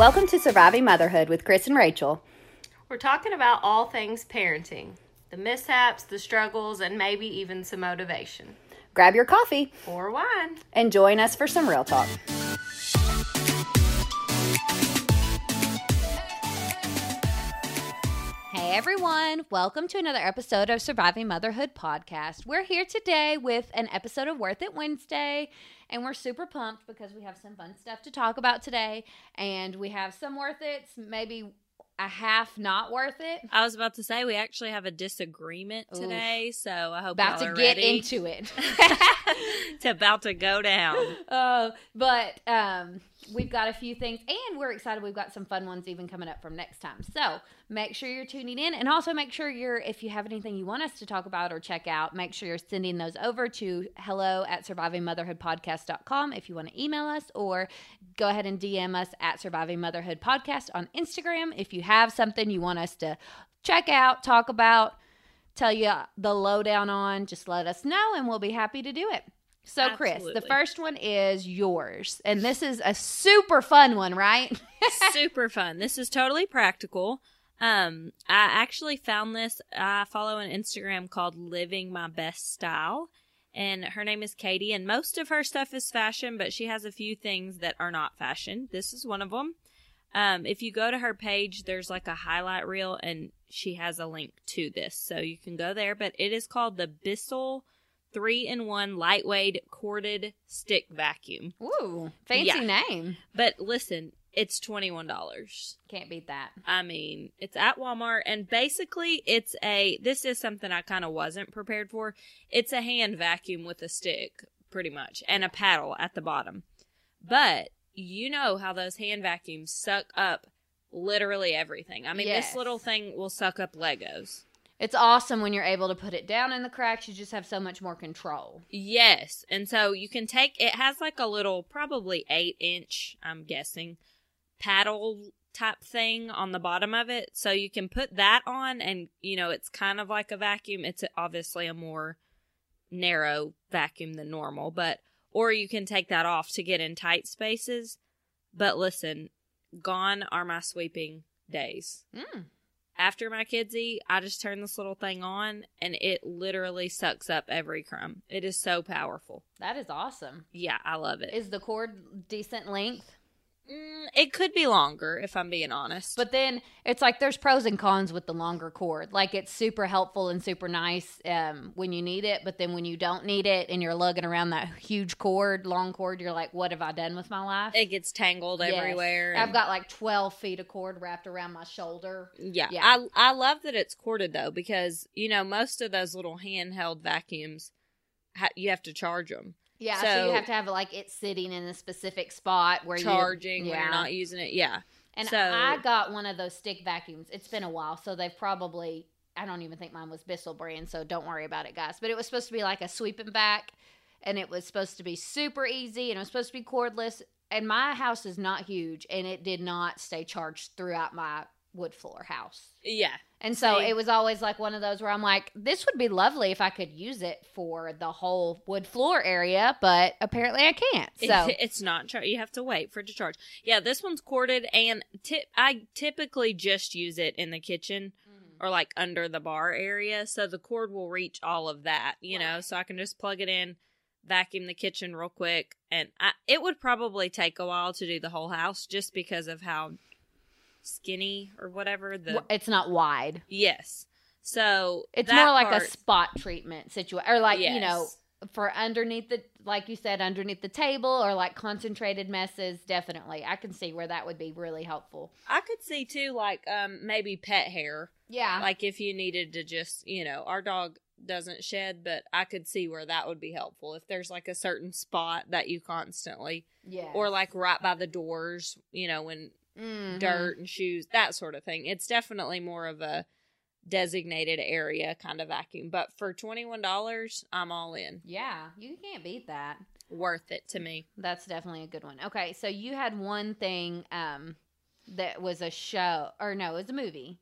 Welcome to Surviving Motherhood with Chris and Rachel. We're talking about all things parenting the mishaps, the struggles, and maybe even some motivation. Grab your coffee Or wine. and join us for some real talk. Everyone, welcome to another episode of Surviving Motherhood podcast. We're here today with an episode of Worth It Wednesday, and we're super pumped because we have some fun stuff to talk about today, and we have some worth it, maybe a half not worth it. I was about to say we actually have a disagreement today, so I hope About to get ready. into it. it's about to go down. Uh, but um, we've got a few things, and we're excited. We've got some fun ones even coming up from next time. So make sure you're tuning in, and also make sure you're, if you have anything you want us to talk about or check out, make sure you're sending those over to hello at survivingmotherhoodpodcast.com if you want to email us, or go ahead and DM us at Surviving Motherhood Podcast on Instagram if you have something you want us to check out, talk about, tell you the lowdown on. Just let us know, and we'll be happy to do it. So, Chris, the first one is yours. And this is a super fun one, right? Super fun. This is totally practical. Um, I actually found this. I follow an Instagram called Living My Best Style, and her name is Katie. And most of her stuff is fashion, but she has a few things that are not fashion. This is one of them. Um, if you go to her page, there's like a highlight reel, and she has a link to this, so you can go there. But it is called the Bissell three in one lightweight corded stick vacuum. Ooh, fancy Yeah. name. But listen, it's twenty one dollars. Can't beat that. I mean, it's at Walmart and basically it's a this is something I kind of wasn't prepared for. It's a hand vacuum with a stick pretty much and a paddle at the bottom. But you know how those hand vacuums suck up literally everything. I mean, Yes. this little thing will suck up Legos. It's awesome when you're able to put it down in the cracks. You just have so much more control. Yes. And so you can take it has like a little probably 8 inch, I'm guessing, paddle type thing on the bottom of it. So you can put that on and you know, it's kind of like a vacuum. It's obviously a more narrow vacuum than normal, but or you can take that off to get in tight spaces. But listen, gone are my sweeping days. Mm. After my kids eat, I just turn this little thing on and it literally sucks up every crumb. It is so powerful. That is awesome. Yeah, I love it. Is the cord decent length? Mm, it could be longer if I'm being honest. But then it's like there's pros and cons with the longer cord. Like it's super helpful and super nice um, when you need it, but then when you don't need it and you're lugging around that huge cord, long cord, you're like, what have I done with my life? it gets tangled Yes. everywhere. I've got like 12 feet of cord wrapped around my shoulder. Yeah, Yeah. I I love that it's corded though because you know most of those little handheld vacuums, you have to charge them. Yeah, so, So- you have to have like it sitting in a specific spot where you're Charging you when you're not using it. Yeah, And so I got one of those stick vacuums. It's been a while, so they've probably I don't even think mine was Bissell brand, so don't worry about it, guys. But it was supposed to be like a sweeping back, and it was supposed to be super easy, and it was supposed to be cordless. And my house is not huge, and it did not stay charged throughout my wood floor house. yeah, And so See? it was always like one of those where I'm like, this would be lovely if I could use it for the whole wood floor area, but apparently I can't. So It- it's not char- you have to wait for it to charge. Yeah, this one's corded, and ti- I typically just use it in the kitchen Mm-hmm. or like under the bar area, so the cord will reach all of that. You know, so I can just plug it in, vacuum the kitchen real quick, and I, it would probably take a while to do the whole house just because of how skinny or whatever the it's not wide. yes. So It's more like part- a spot treatment situation, or like you know, for underneath the, like you said, underneath the table, or like concentrated messes. Definitely, I can see where that would be really helpful. I could see too, like um maybe pet hair. Yeah. Like if you needed to just, you know, our dog doesn't shed, but I could see where that would be helpful. If there's like a certain spot that you constantly, yeah. or like right by the doors, you know, when Mhm. dirt and shoes, that sort of thing. It's definitely more of a designated area kind of vacuum. But for $21, I'm all in. Yeah, you can't beat that. Worth it to me. That's definitely a good one. Okay, so you had one thing um that was a show or no, it was a movie.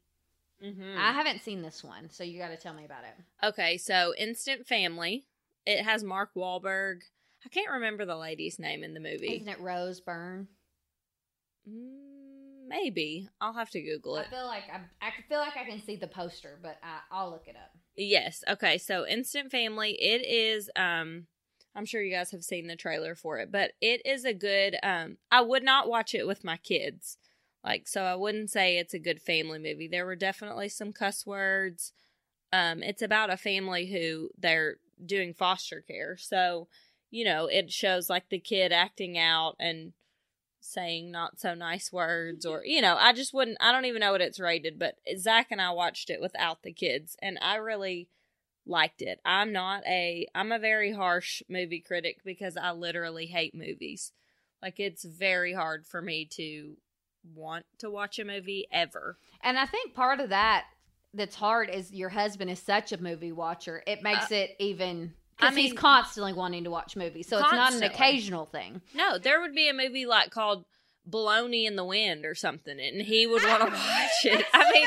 Mm-hmm. I haven't seen this one, so you got to tell me about it. Okay, so Instant Family. It has Mark Wahlberg. I can't remember the lady's name in the movie. Isn't it Rose Byrne? Mm, maybe I'll have to Google it. I feel like I, I feel like I can see the poster, but I, I'll look it up. Yes. Okay. So Instant Family. It is. Um, I'm sure you guys have seen the trailer for it, but it is a good. Um, I would not watch it with my kids. Like, so I wouldn't say it's a good family movie. There were definitely some cuss words. Um, it's about a family who they're doing foster care. So, you know, it shows like the kid acting out and saying not so nice words or you know i just wouldn't i don't even know what it's rated but zach and i watched it without the kids and i really liked it. I'm not a i'm a very harsh movie critic because i literally hate movies. Like it's very hard for me to want to watch a movie ever. And I think part of that that's hard is your husband is such a movie watcher. It makes it even Uh, I because he's constantly wanting to watch movies, so it's not an occasional thing. no there would be a movie like called baloney in the wind or something and he would want to watch it i mean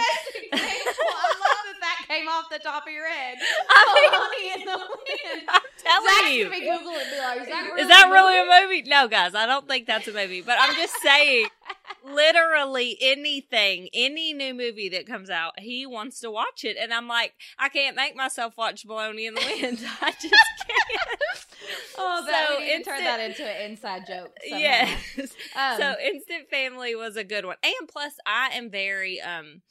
I love that that came off the top of your head. I in the wind. i'm telling Zach's you be Google it be like, is that really, Is that really a movie? No, guys, I don't think that's a movie. But I'm just saying, literally anything, any new movie that comes out, he wants to watch it. And I'm like, I can't make myself watch Baloney in the Wind. I just can't. Oh, that, So we need to turn that into an inside joke. somehow. Yes. Um, so Instant Family was a good one. And plus I am very um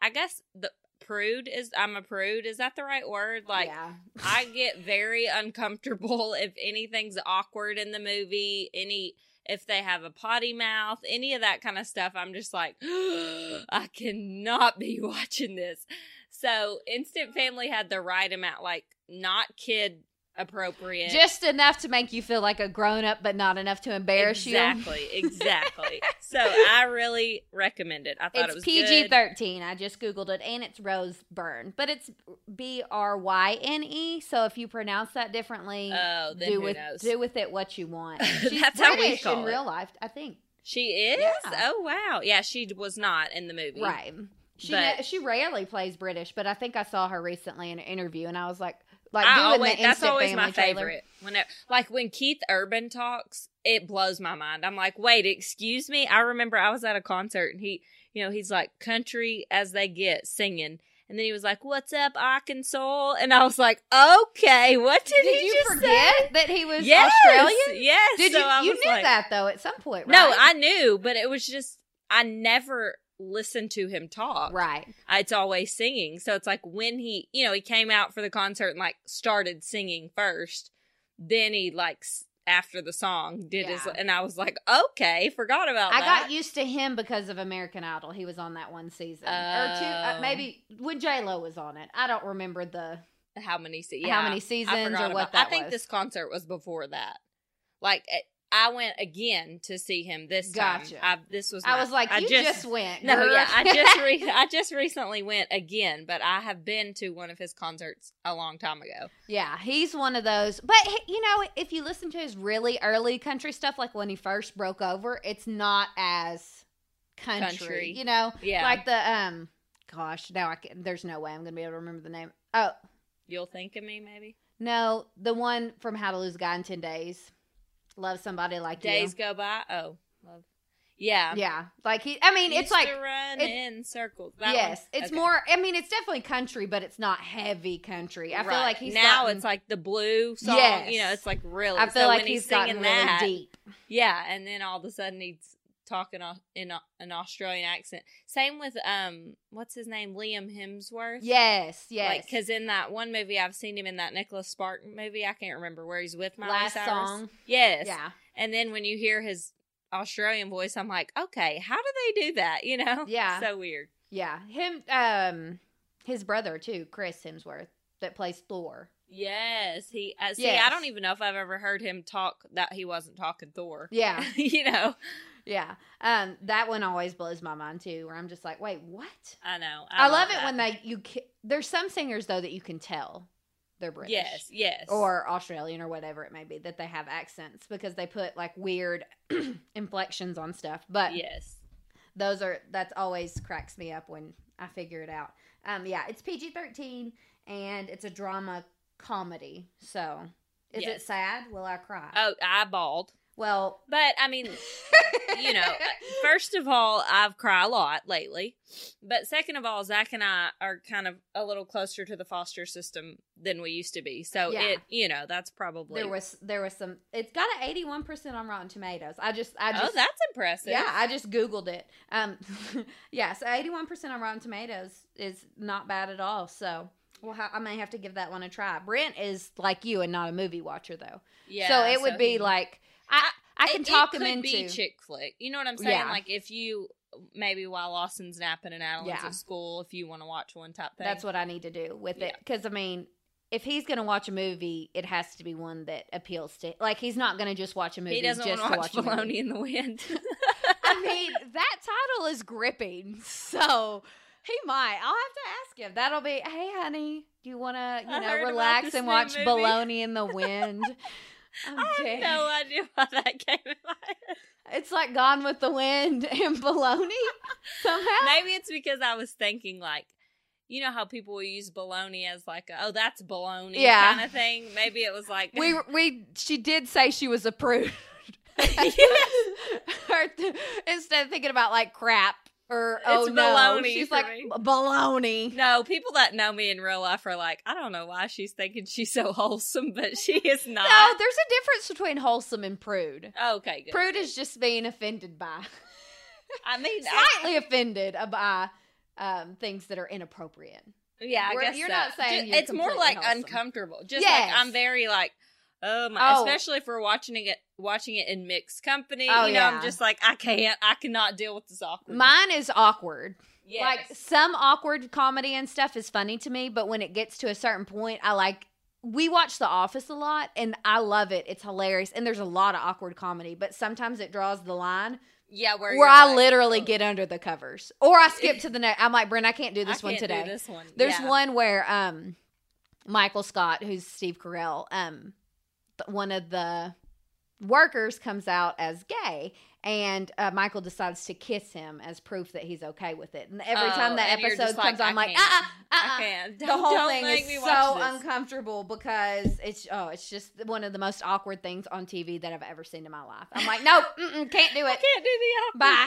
I guess the prude is I'm a prude. Is that the right word? Like yeah. I get very uncomfortable if anything's awkward in the movie, any if they have a potty mouth, any of that kind of stuff. I'm just like, I cannot be watching this. So Instant Family had the right amount, like not kid appropriate. Just enough to make you feel like a grown up, but not enough to embarrass you. exactly, exactly. so I really recommend it. I thought it It's was PG thirteen. I just googled it, and it's Rose Byrne, but it's B R Y N E. So if you pronounce that differently, Oh, do with knows? do with it what you want. She's That's how we British in it. real life, I think. She is. Yeah. Oh wow, yeah, she was not in the movie. Right. She But- she rarely plays British, but I think I saw her recently in an interview, and I was like, like I doing always, the that's always my trailer. favorite. Whenever, like when Keith Urban talks, it blows my mind. I'm like, wait, excuse me. I remember I was at a concert and he, you know, he's like country as they get singing, and then he was like, "What's up, Arkansas?" And I was like, "Okay, what did, Did he you just forget say?" that he was Yes, Australian? Yes. Did So you? You knew like- that though at some point, right? No, I knew, but it was just I never listened to him talk. right. it's always singing. So it's like when he, you know, he came out for the concert and like started singing first, then he like after the song did his, and I was like, okay, forgot about I that. got used to him because of American Idol. He was on that one season, or two, uh, Oh. maybe when J Lo was on it. I don't remember the. how many se- how many seasons or what about- that I think was. this concert was before that. Like I went again to see him this time. I, this was I was like, I you just, went. No, yeah, I just re- I just recently went again, but I have been to one of his concerts a long time ago. yeah, he's one of those. But you know, if you listen to his really early country stuff, like when he first broke over, it's not as country. Country. You know, Yeah. like the um. Gosh, now I can, there's no way I'm gonna be able to remember the name. Oh You'll think of me, maybe. no, the one from How to Lose a Guy in Ten Days. Love somebody like Days you. go by. Oh, love. Yeah. Yeah, like he. I mean, it's Used like to run it- in circles. That yes, one? it's Okay. more. I mean, it's definitely country, but it's not heavy country. I feel like he's now gotten- it's like the blue song. Yes. You know, it's like really. I feel so like when he's he's singing really that, deep. Yeah, and then all of a sudden he's talking au- in a, an Australian accent. Same with um, what's his name, Liam Hemsworth. Yes, yes. because in that one movie I've seen him in that Nicholas Sparks movie. I can't remember where he's with Miley Last Cyrus. song. Yes. yeah, And then when you hear his Australian voice, I'm like, okay, how do they do that? You know? Yeah. So weird. yeah. Him. Um, his brother too, Chris Hemsworth, that plays Thor. Yes, he. Uh, see, Yes. I don't even know if I've ever heard him talk that he wasn't talking Thor. Yeah. you know, Yeah. Um, that one always blows my mind too, where I'm just like, wait, what? I know. I, love it when they you there's some singers though that you can tell they're British. Yes, yes. Or Australian or whatever it may be that they have accents because they put like weird inflections on stuff. But yes. those are that's always cracks me up when I figure it out. Um, yeah, it's PG thirteen and it's a drama comedy. So is it sad? Will I cry? Oh, I bawled. well, But I mean, you know, first of all, I've cried a lot lately. But second of all, Zach and I are kind of a little closer to the foster system than we used to be. So Yeah. it, you know, that's probably. there was there was some. It's got an eighty one percent on Rotten Tomatoes. I just I just oh, that's impressive. Yeah, I just googled it. Um, yeah, so eighty-one percent on Rotten Tomatoes is not bad at all. So, well, I may have to give that one a try. Brent is like you and not a movie watcher though. yeah. so it would so be he- like I I can It- talk it him into be chick flick. You know what I'm saying? Yeah. Like if you maybe while Austin's napping and Adeline's Yeah. at school, if you want to watch one type thing. That's what I need to do with it because I mean. If he's gonna watch a movie, it has to be one that appeals to. Like he's not gonna just watch a movie. he doesn't just want to watch. Baloney in the Wind. I mean, that title is gripping. So he might. I'll have to ask him. That'll be, hey, honey, do you want to, you I know, relax and watch movie." Baloney in the Wind? I'm I oh, have dead. no idea why that came in my head. It's like Gone with the Wind and Baloney somehow. Maybe it's because I was thinking like, you know how people will use baloney as like, a, oh, that's baloney Yeah. kind of thing. Maybe it was like, we we she did say she was a prude. Her instead of thinking about like crap or oh It's no, she's like me. baloney. no, people that know me in real life are like, I don't know why she's thinking she's so wholesome, but she is not. No, there's a difference between wholesome and prude. okay, good. Prude is just being offended by, I mean, I, slightly offended by um, things that are inappropriate. yeah, I We're- guess you're so. not saying Ju- you're it's more like wholesome. uncomfortable. Just Yes. like I'm very like, oh my, Oh. especially if we're watching it, watching it in mixed company. Oh, you know, yeah. I'm just like, I can't, I cannot deal with this awkward. Mine is awkward. yes. Like some awkward comedy and stuff is funny to me, but when it gets to a certain point, I like. We watch The Office a lot, and I love it. It's hilarious, and there's a lot of awkward comedy, but sometimes it draws the line yeah, where, where I like, literally oh, get under the covers, or I skip to the next. I'm like, Brent, I can't do this I one can't today. Do this one. There's Yeah. one where um Michael Scott, who's Steve Carell, um one of the workers comes out as gay and uh, Michael decides to kiss him as proof that he's okay with it. And every Oh, time that episode just like, comes on, I'm like, uh-uh, I uh-uh. The whole thing is so uncomfortable because it's oh, it's just one of the most awkward things on TV that I've ever seen in my life. I'm like, nope, can't do it. can't do the Bye.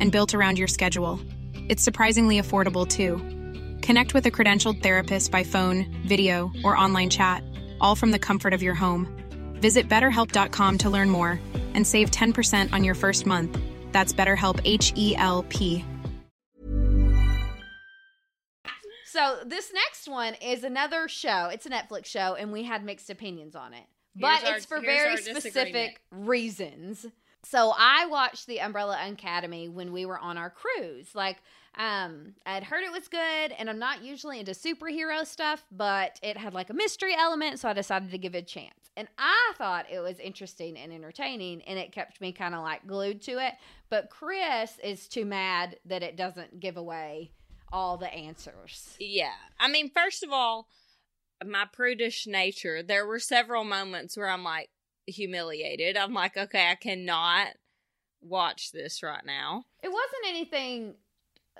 and built around your schedule. It's surprisingly affordable too. Connect with a credentialed therapist by phone, video, or online chat, all from the comfort of your home. Visit betterhelp.com to learn more and save 10% on your first month. That's BetterHelp H E L P. So this next one is another show. It's a Netflix show, and we had mixed opinions on it. But our- it's for very specific reasons. So I watched the Umbrella Academy when we were on our cruise. Like, um, I'd heard it was good, and I'm not usually into superhero stuff, but it had like a mystery element, so I decided to give it a chance. And I thought it was interesting and entertaining, and it kept me kind of like glued to it. But Chris is too mad that it doesn't give away all the answers. Yeah. I mean, first of all, my prudish nature, there were several moments where I'm like humiliated. I'm like, okay, I cannot watch this right now. It wasn't anything.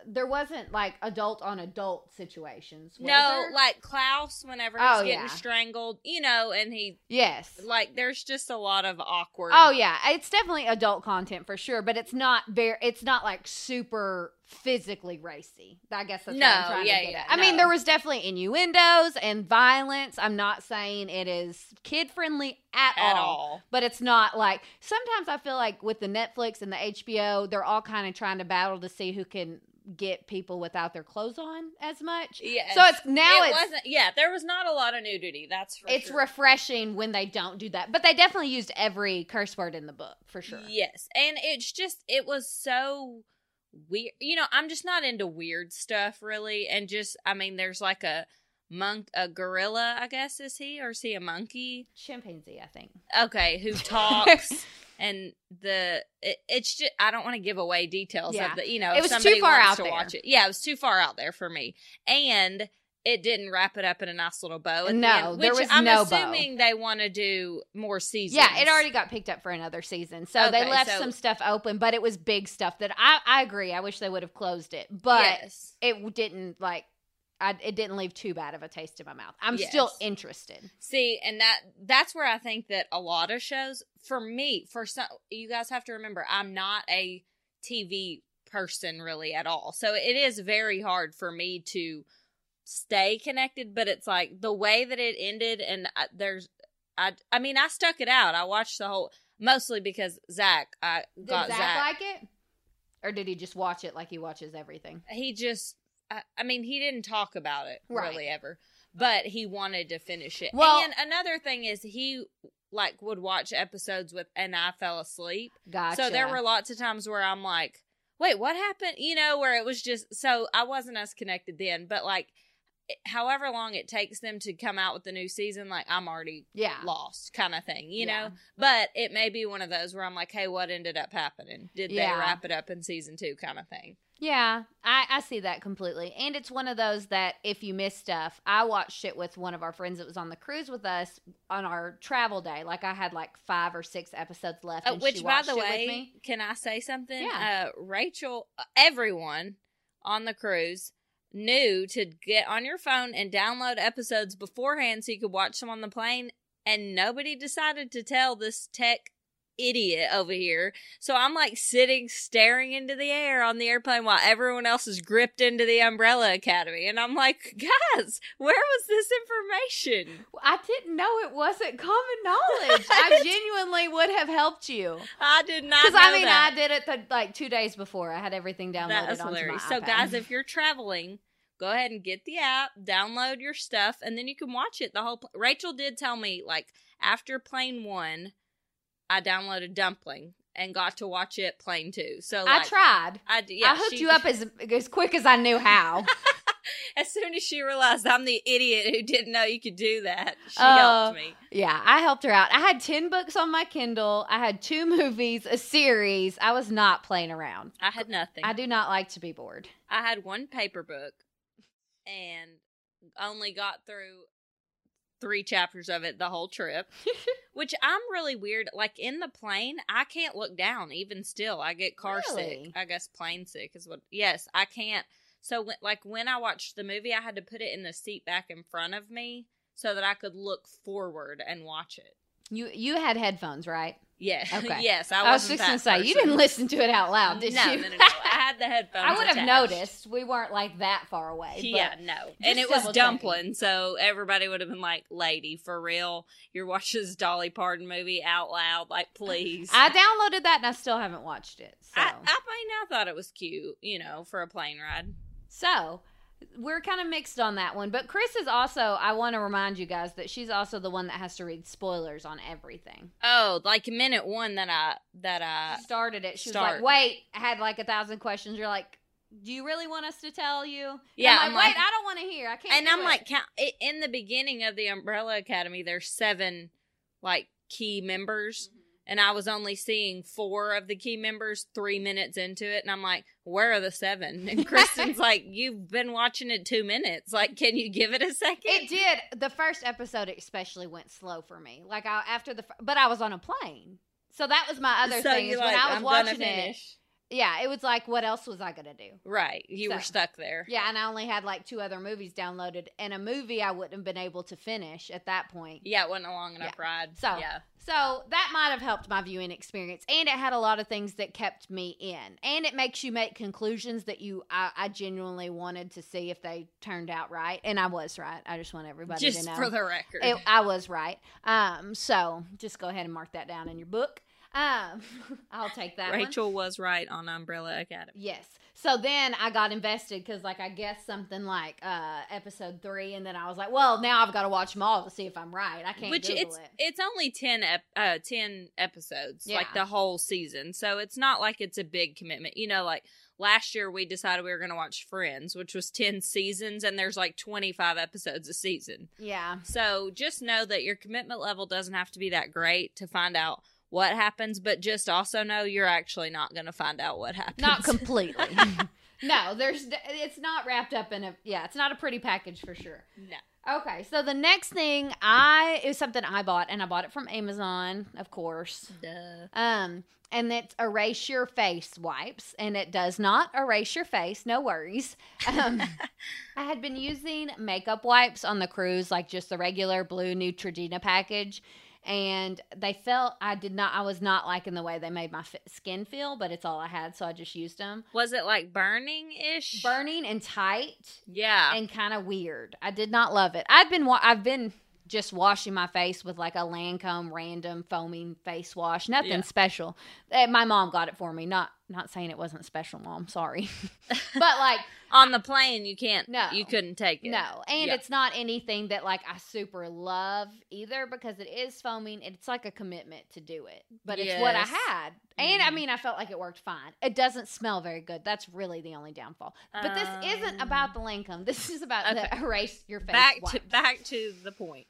There wasn't like adult on adult situations. no, there? like Klaus, whenever he's Oh, getting yeah. strangled, you know, and he, yes. like, there's just a lot of awkward. Oh yeah, it's definitely adult content for sure, but it's not very. It's not like super physically racy. I guess that's No, what I'm trying yeah, to get yeah, at. I mean, there was definitely innuendos and violence. I'm not saying it is kid friendly at, At all, all. but it's not like sometimes I feel like with the Netflix and the HBO, they're all kind of trying to battle to see who can get people without their clothes on as much. Yeah. So it's now it it's wasn't. Yeah, there was not a lot of nudity. That's for it's sure. refreshing when they don't do that. But they definitely used every curse word in the book for sure. Yes, and it's just it was so weird. You know, I'm just not into weird stuff really, and just I mean, there's like a monk, a gorilla, I guess is he or is he a monkey? Chimpanzee, I think. Okay, who talks. And the it, it's just I don't want to give away details Yeah. of the you know It was too far out to there. watch it yeah it was too far out there for me and it didn't wrap it up in a nice little bow at the No, end, there was I'm no bow. assuming they want to do more seasons Yeah, it already got picked up for another season. So they left so- some stuff open, but it was big stuff that I I agree. I wish they would have closed it. But Yes. it didn't like I it didn't leave too bad of a taste in my mouth. I'm still interested. See, and that that's where I think that a lot of shows for me, for some you guys have to remember I'm not a TV person really at all. So it is very hard for me to stay connected, but it's like the way that it ended and I, there's I I mean, I stuck it out. I watched the whole mostly because Zach I Did got Zach, Zach. like it? Or did he just watch it like he watches everything? he just I, I mean he didn't talk about it Right. really ever but he wanted to finish it Well- and another thing is he like would watch episodes with and i fell asleep Gotcha. so there were lots of times where i'm like wait what happened you know where it was just so i wasn't as connected then but like however long it takes them to come out with the new season like i'm already Yeah. lost kind of thing you Yeah. know but it may be one of those where i'm like hey what ended up happening did Yeah. they wrap it up in season two kind of thing Yeah, I, I see that completely. And it's one of those that if you miss stuff, I watched it with one of our friends that was on the cruise with us on our travel day. Like I had like five or six episodes left. Uh, which, by the way, can I say something? Yeah. Uh, Rachel, uh, everyone on the cruise knew to get on your phone and download episodes beforehand so you could watch them on the plane, and nobody decided to tell this tech idiot over here. So I'm like sitting staring into the air on the airplane while everyone else is gripped into the Umbrella Academy. And I'm like, guys, where was this information? I didn't know it wasn't common knowledge. I genuinely would have helped you. I did not Because I mean, that. I did it the, like two days before. I had everything downloaded onto hilarious. my So, iPad. guys, if you're traveling, go ahead and get the app, download your stuff, and then you can watch it. The whole. Pl- Rachel did tell me like after plane one, I downloaded Dumplin' and got to watch it plane too. So I tried. I yeah, I hooked she- you up as as quick as I knew how. as soon as she realized I'm the idiot who didn't know you could do that. She Uh, helped me. Yeah, I helped her out. I had 10 books on my Kindle. I had two movies, a series. I was not playing around. I had nothing. I do not like to be bored. I had one paper book and only got through three chapters of it the whole trip. which I'm really weird. Like in the plane, I can't look down. Even still, I get car Really? sick. I guess plane sick is what. Yes, I can't. So when, like when I watched the movie, I had to put it in the seat back in front of me so that I could look forward and watch it. You you had headphones, right? Yeah. Okay. yes, I, I, was just going to that say, you didn't listen to it out loud, did no, you? no, no, no. I had the headphones. I would have attached. noticed. We weren't like that far away. But Yeah, no. And it was Dumplin', so everybody would have been like, "Lady, for real, you're watching this Dolly Parton movie out loud, like, please." I downloaded that and I still haven't watched it. So, I, I mean, I thought it was cute, you know, for a plane ride. so we're kind of mixed on that one. But Chris is also, I want to remind you guys that she's also the one that has to read spoilers on everything. Oh, like minute one that I that I started it. She start. was like, wait, I had like a thousand questions. You're like, do you really want us to tell you? And Yeah, I'm I'm like, like- wait, I don't want to hear. I can't. and I'm it." like, count, in the beginning of the Umbrella Academy, there's seven like key members, mm-hmm. And I was only seeing four of the key members three minutes into it, and I'm like, where are the seven? And Kristen's like, you've been watching it two minutes. Like, can you give it a second? It did. The first episode especially went slow for me. Like I, after the, but I was on a plane, so that was my other so thing. Is like, when I was I'm watching it, yeah, it was like, what else was I gonna do? Right. You were stuck there. Yeah, and I only had like two other movies downloaded, and a movie I wouldn't have been able to finish at that point. Yeah, it wasn't a long enough Yeah. ride. So, yeah. So that might have helped my viewing experience, and it had a lot of things that kept me in, and it makes you make conclusions that you I, I genuinely wanted to see if they turned out right, and I was right. I just want everybody Just to know for the record. it, I was right. Um, so just go ahead and mark that down in your book. Um, I'll take that. one. Rachel was right on Umbrella Academy. Yes. So then I got invested because, like, I guessed something like uh, episode three, and then I was like, "Well, now I've got to watch them all to see if I'm right." I can't Which Google it's it. it's only 10 ep- uh 10 episodes like the whole season. So it's not like it's a big commitment. You know like last year we decided we were going to watch Friends, which was 10 seasons and there's like 25 episodes a season. Yeah. So just know that your commitment level doesn't have to be that great to find out what happens, but just also know you're actually not going to find out what happens. Not completely. no, there's. It's not wrapped up in a. Yeah, it's not a pretty package for sure. no. Okay, so the next thing I is something I bought, and I bought it from Amazon, of course. Duh. Um, and it's erase your face wipes, and it does not erase your face. No worries. Um, I had been using makeup wipes on the cruise, like just the regular blue Neutrogena package, and they felt I did not. I was not liking the way they made my fi- skin feel, but it's all I had, so I just used them. Was it like burning ish? Burning and tight Yeah. and kind of weird. I did not love it. I've been wa- I've been just washing my face with like a Lancome random foaming face wash. Nothing Yeah. special. Eh, My mom got it for me. Not not saying it wasn't special, mom. Sorry, but like on the plane you can't No. you couldn't take it. no, and Yeah. it's not anything that like I super love either because it is foaming. It's like a commitment to do it, but it's what I had, and I Mhm. mean I felt like it worked fine. It doesn't smell very good. That's really the only downfall. But this isn't about the Lancome. This is about the Okay. erase your face. back to back to the point.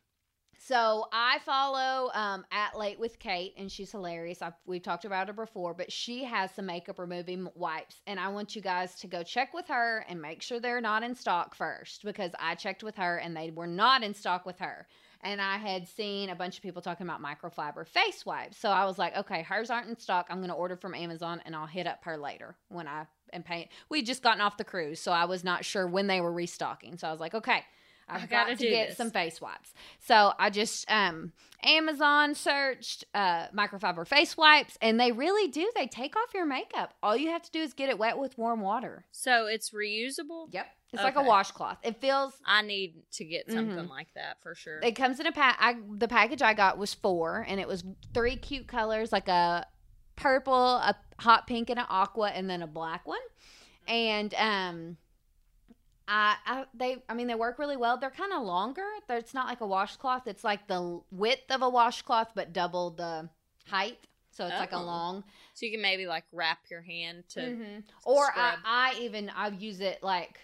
So I follow um, at Late with Kate, and she's hilarious. I've, we've talked about her before, but she has some makeup removing wipes, and I want you guys to go check with her and make sure they're not in stock first because I checked with her and they were not in stock with her. And I had seen a bunch of people talking about microfiber face wipes, so I was like, okay, hers aren't in stock. I'm going to order from Amazon, and I'll hit up her later when I am paying. We just gotten off the cruise, so I was not sure when they were restocking. So I was like, okay. I've I got gotta get this. some face wipes. So I just um Amazon searched uh microfiber face wipes and they really do. They take off your makeup. All you have to do is get it wet with warm water. So it's reusable? Yep. It's like a washcloth. It feels I need to get something Mhm. like that for sure. it comes in a pack I the package I got was four and it was three cute colors like a purple, a hot pink and an aqua and then a black one. And um I, I they I mean they work really well. They're kind of longer. They're, it's not like a washcloth. It's like the width of a washcloth but double the height. So it's like a Oh. long so you can maybe like wrap your hand to Mhm. or I. I even I use it like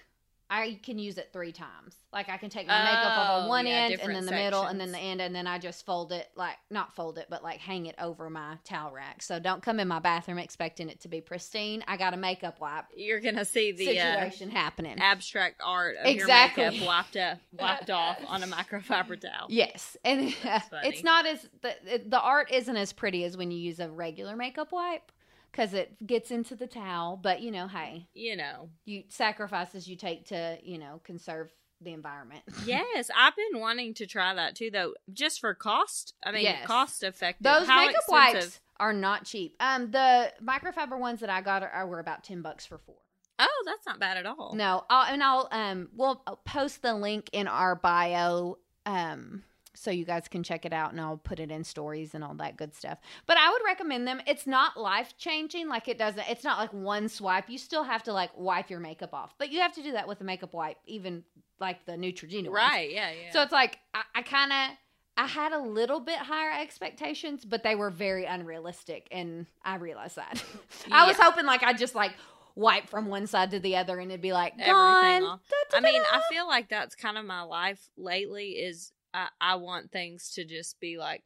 I can use it three times. Like I can take my makeup off Oh, on one yeah, end and then the middle and then the end and then I just fold it like not fold it but like hang it over my towel rack. So don't come in my bathroom expecting it to be pristine. I got a makeup wipe you're gonna see the uh, situation happening. abstract art of Exactly. your makeup wiped up, wiped off on a microfiber towel. Yes, and funny. it's not as the the art isn't as pretty as when you use a regular makeup wipe because it gets into the towel. But you know, hey, You know. you sacrifices you take to you know conserve the environment. Yes, I've been wanting to try that too, though, just for cost. I mean, Yes. cost effective. Those How makeup expensive? wipes are not cheap. Um, the microfiber ones that I got are, are were about ten bucks for four. Oh, that's not bad at all. No, I'll, and I'll um we'll I'll post the link in our bio um so you guys can check it out and I'll put it in stories and all that good stuff. But I would recommend them. It's not life changing like it doesn't it's not like one swipe. You still have to like wipe your makeup off. But you have to do that with a makeup wipe even like the Neutrogena ones. Right? Yeah, yeah. So it's like I, I kind of I had a little bit higher expectations, but they were very unrealistic, and I realized that. I was hoping like I'd just like wipe from one side to the other, and it'd be like everything gone. off. I mean, I feel like that's kind of my life lately. Is I, I want things to just be like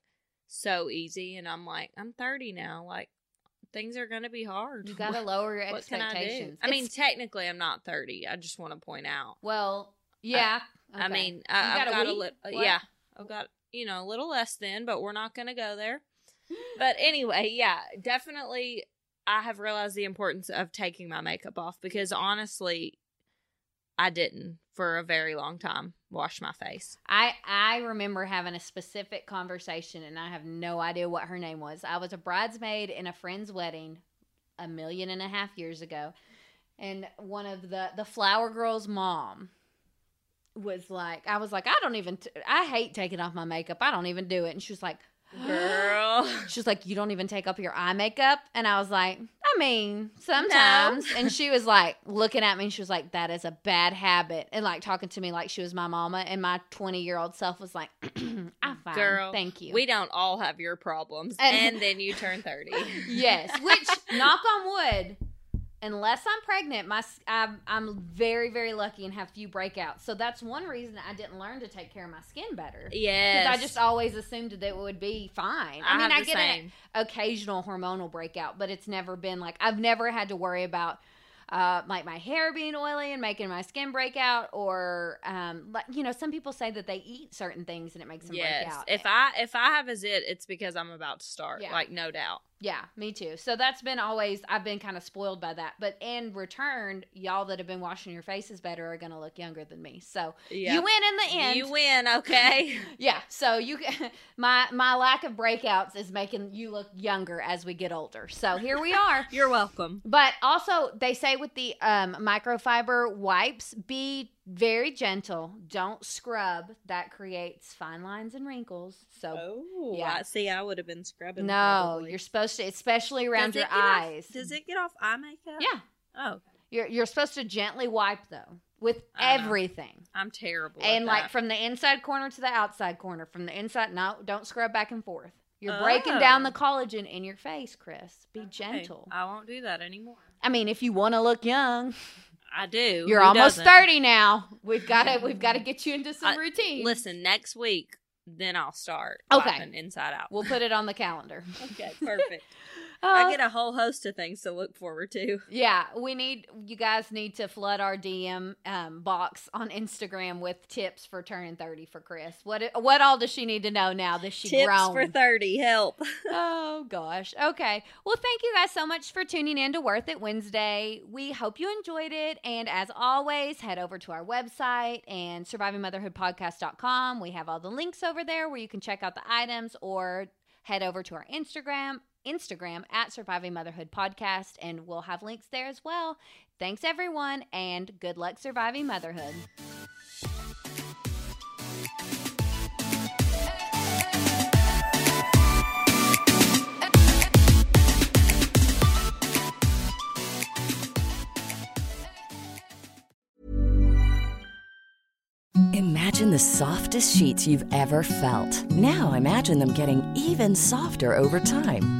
so easy, and I'm like, I'm 30 now. Like things are gonna be hard. you got to lower your can I expectations. I mean, technically, I'm not 30. I just want to point out. well, yeah. I okay. mean, You I, I've got a got a little, What? yeah, I've got you know a little less than, but we're not gonna go there. But anyway, yeah, definitely I have realized the importance of taking my makeup off because honestly, I didn't for a very long time wash my face. I I remember having a specific conversation, and I have no idea what her name was. I was a bridesmaid in a friend's wedding a million and a half years ago, and one of the the flower girl's mom was like, I was like, I don't even, t- I hate taking off my makeup. I don't even do it, and she was like. Girl. She was like, You don't even take off your eye makeup? And I was like, I mean, sometimes. And she was like, looking at me, and she was like, That is a bad habit. And like talking to me like she was my mama. And my 20 year old self was like, I'm fine. Girl, Thank you. We don't all have your problems. And- And, then you turn 30. yes. Which, knock on wood, unless I'm pregnant, my I'm, I'm very, very lucky and have few breakouts. So that's one reason I didn't learn to take care of my skin better. Yeah, Because I just always assumed that it would be fine. I I, mean, I get same. an occasional hormonal breakout, but it's never been like I've never had to worry about uh, like my hair being oily and making my skin break out, or um, like you know, some people say that they eat certain things and it makes them break yes. out. If I if I have a zit, it's because I'm about to start. Yeah. Like no doubt. Yeah, me too. So that's been always I've been kind of spoiled by that. But in return, y'all that have been washing your faces better are going to look younger than me. So Yep. you win in the end. You win, okay? Yeah. So you my my lack of breakouts is making you look younger as we get older. So here we are. You're welcome. But also, they say with the um, microfiber wipes, be very gentle. Don't scrub. That creates fine lines and wrinkles. So Oh, yeah. I see. I would have been scrubbing. no, probably. you're supposed to, especially around Does your get off- eyes. does it get off eye makeup? Yeah. Oh, okay. You're you're supposed to gently wipe though with everything. I'm terrible. And like that. from the inside corner to the outside corner, from the inside. No, don't scrub back and forth. You're breaking down Oh. the collagen in your face, Chris. Be Okay, gentle. I won't do that anymore. I mean, if you want to look young, I do. you're Who almost doesn't? thirty now. We've got to we've got to get you into some I- routine. Listen, next week, then I'll start. Okay. inside out. we'll put it on the calendar. okay, perfect. Uh, I get a whole host of things to look forward to. Yeah, we need you guys need to flood our DM um, box on Instagram with tips for turning thirty for Chris. What what all does she need to know now that she Tips grown? for thirty. Help. oh gosh. Okay. Well, thank you guys so much for tuning in to Worth It Wednesday. We hope you enjoyed it. And as always, head over to our website and survivingmotherhoodpodcast.com. We have all the links over there where you can check out the items or head over to our Instagram, Instagram at Surviving Motherhood Podcast, and we'll have links there as well. Thanks everyone, and good luck surviving motherhood. Imagine the softest sheets you've ever felt. Now imagine them getting even softer over time.